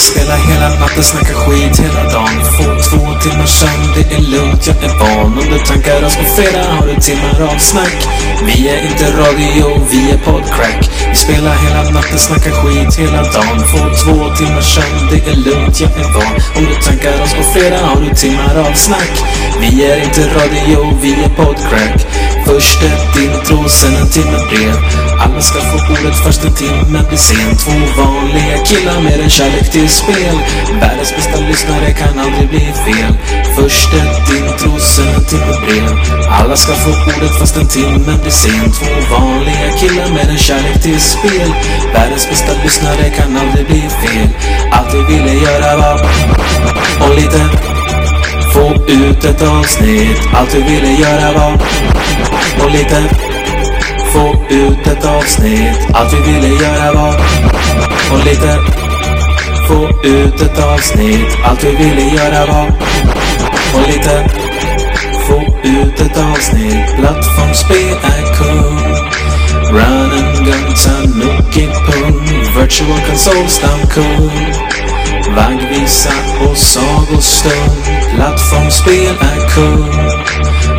spelar hela natten, snackar skit hela dagen. Får två timmar sömn, det är lugnt, jag är van. Om du tankar oss på fredag har du timmar av snack. Vi är inte radio, vi är podcrack. Vi spelar hela natten, snackar skit hela dagen. Får två timmar sömn, det är lugnt, jag är van. Om du tankar oss på fredag har du timmar av snack. Vi är inte radio, vi är podcrack. Först ett intro, sen en timme brev. Alla ska få ordet först en timme blir sen. Två vanliga killar med en kärlek till spel. Världens bästa lyssnare kan aldrig bli fel. Först ett intro, sen en timme brev. Alla ska få ordet fast en timme blir sen. Två vanliga killar med en kärlek till spel. Världens bästa lyssnare kan aldrig bli fel. Allt vi ville göra var och lite få ut ett avsnitt. Allt vi ville göra var och lite ut ett avsnitt. Allt vi ville göra var och lite få ut ett avsnitt. Allt vi ville göra var och lite få ut ett avsnitt. Plattformsspel är kung. Run and gun, Tanuki pung. Virtual console stamkung. Vaggvisa och sagostund. Plattformsspel är kung.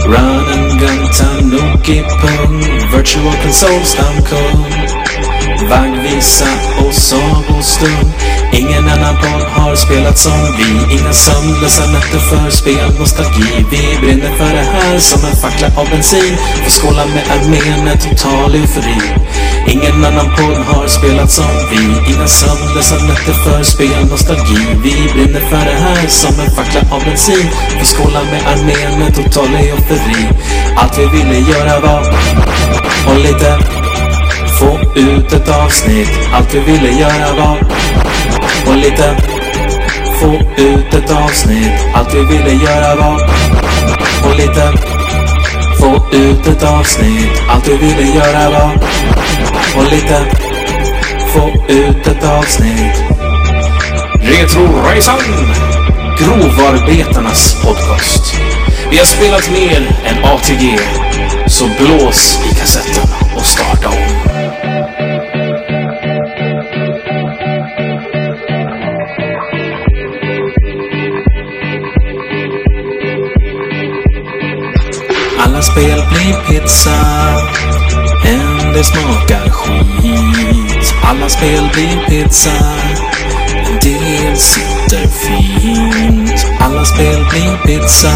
Run and gun, Tanuki pung. Virtual console stamkung. Vaggvisa och sagostund. Ingen annan podd har spelat som vi. Inga sömnlösa nätter för spel, nostalgi. Vi brinner för det här som en fackla av bensin. Får skåla med armén, en total eufori. Ingen annan podd har spelat som vi. Inga sömnlösa nätter för spel, nostalgi. Vi brinner för det här som en fackla av bensin. Vi skålar med armén, med total eufori. Allt vi ville göra var och lite få ut ett avsnitt. Allt vi ville göra var och lite få ut ett avsnitt. Allt vi ville göra var och lite få ut ett avsnitt. Allt vi ville göra var och lite få ut ett avsnitt. Retroresan! Grovarbetarnas podcast. Vi har spelat mer än ATG, så blås i kassetten och starta om. Alla spel blir pizza, en det smakar skit. Alla spel blir pizza, en del sitter fint. Alla spel blir pizza,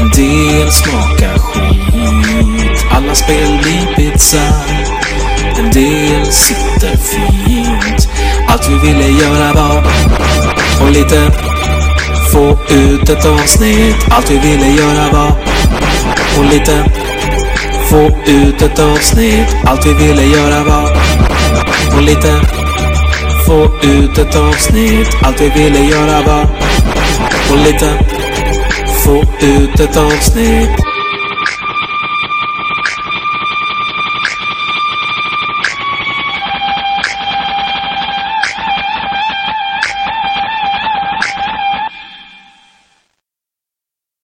en del smakar skit. Alla spel blir pizza, en del sitter fint. Allt vi ville göra var och lite få ut ett avsnitt. Allt vi ville göra var och lite få ut ett avsnitt. Allt vi ville göra var och lite få ut ett avsnitt. Allt vi ville göra var och lite få ut ett avsnitt.